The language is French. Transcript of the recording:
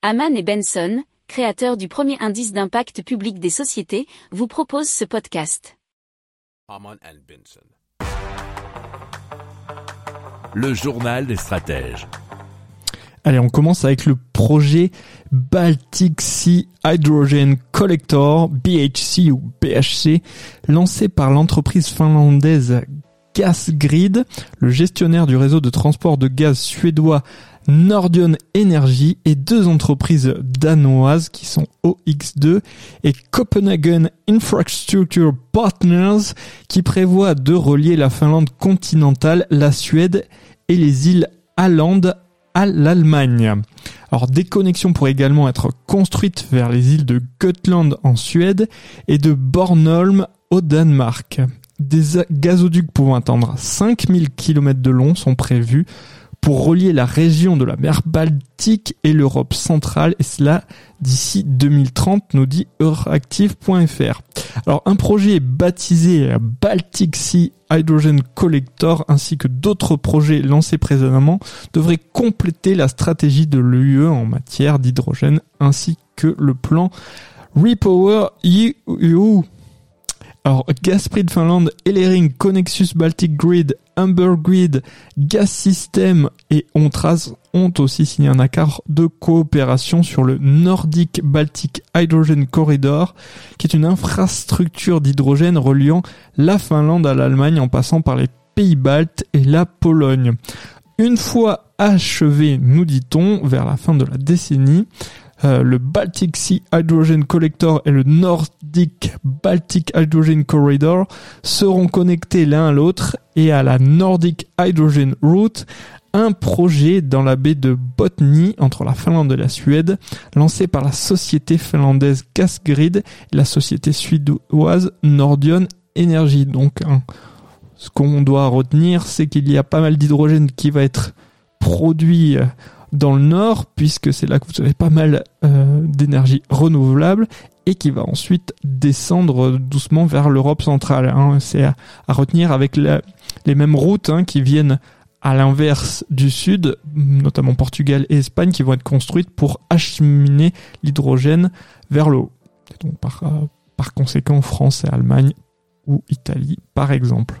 Haman et Benson, créateurs du premier indice d'impact public des sociétés, vous proposent ce podcast. Benson. Le journal des stratèges. Allez, on commence avec le projet Baltic Sea Hydrogen Collector, BHC ou BHC, lancé par l'entreprise finlandaise Gasgrid, le gestionnaire du réseau de transport de gaz suédois Nordion Energy et deux entreprises danoises qui sont OX2 et Copenhagen Infrastructure Partners qui prévoient de relier la Finlande continentale, la Suède et les îles Åland à l'Allemagne. Alors des connexions pourraient également être construites vers les îles de Gotland en Suède et de Bornholm au Danemark. Des gazoducs pouvant atteindre 5000 km de long sont prévus pour relier la région de la mer Baltique et l'Europe centrale, et cela d'ici 2030, nous dit Euractiv.fr. Alors un projet baptisé Baltic Sea Hydrogen Collector ainsi que d'autres projets lancés précédemment devraient compléter la stratégie de l'UE en matière d'hydrogène ainsi que le plan Repower EU alors, Gaspree Finlande, Elering, Connexus Baltic Grid, Humber Grid, Gas System et Ontras ont aussi signé un accord de coopération sur le Nordic Baltic Hydrogen Corridor, qui est une infrastructure d'hydrogène reliant la Finlande à l'Allemagne en passant par les pays baltes et la Pologne. Une fois achevé, nous dit-on, vers la fin de la décennie, euh, le Baltic Sea Hydrogen Collector et le Nordic Baltic Hydrogen Corridor seront connectés l'un à l'autre et à la Nordic Hydrogen Route, un projet dans la baie de Botny entre la Finlande et la Suède, lancé par la société finlandaise Gasgrid et la société suédoise Nordion Energy. Donc, hein, ce qu'on doit retenir, c'est qu'il y a pas mal d'hydrogène qui va être produit euh, dans le nord, puisque c'est là que vous avez pas mal euh, d'énergie renouvelable et qui va ensuite descendre doucement vers l'Europe centrale. Hein. C'est à, retenir avec les mêmes routes hein, qui viennent à l'inverse du sud, notamment Portugal et Espagne, qui vont être construites pour acheminer l'hydrogène vers le haut. donc par, euh, par conséquent France et Allemagne ou Italie par exemple.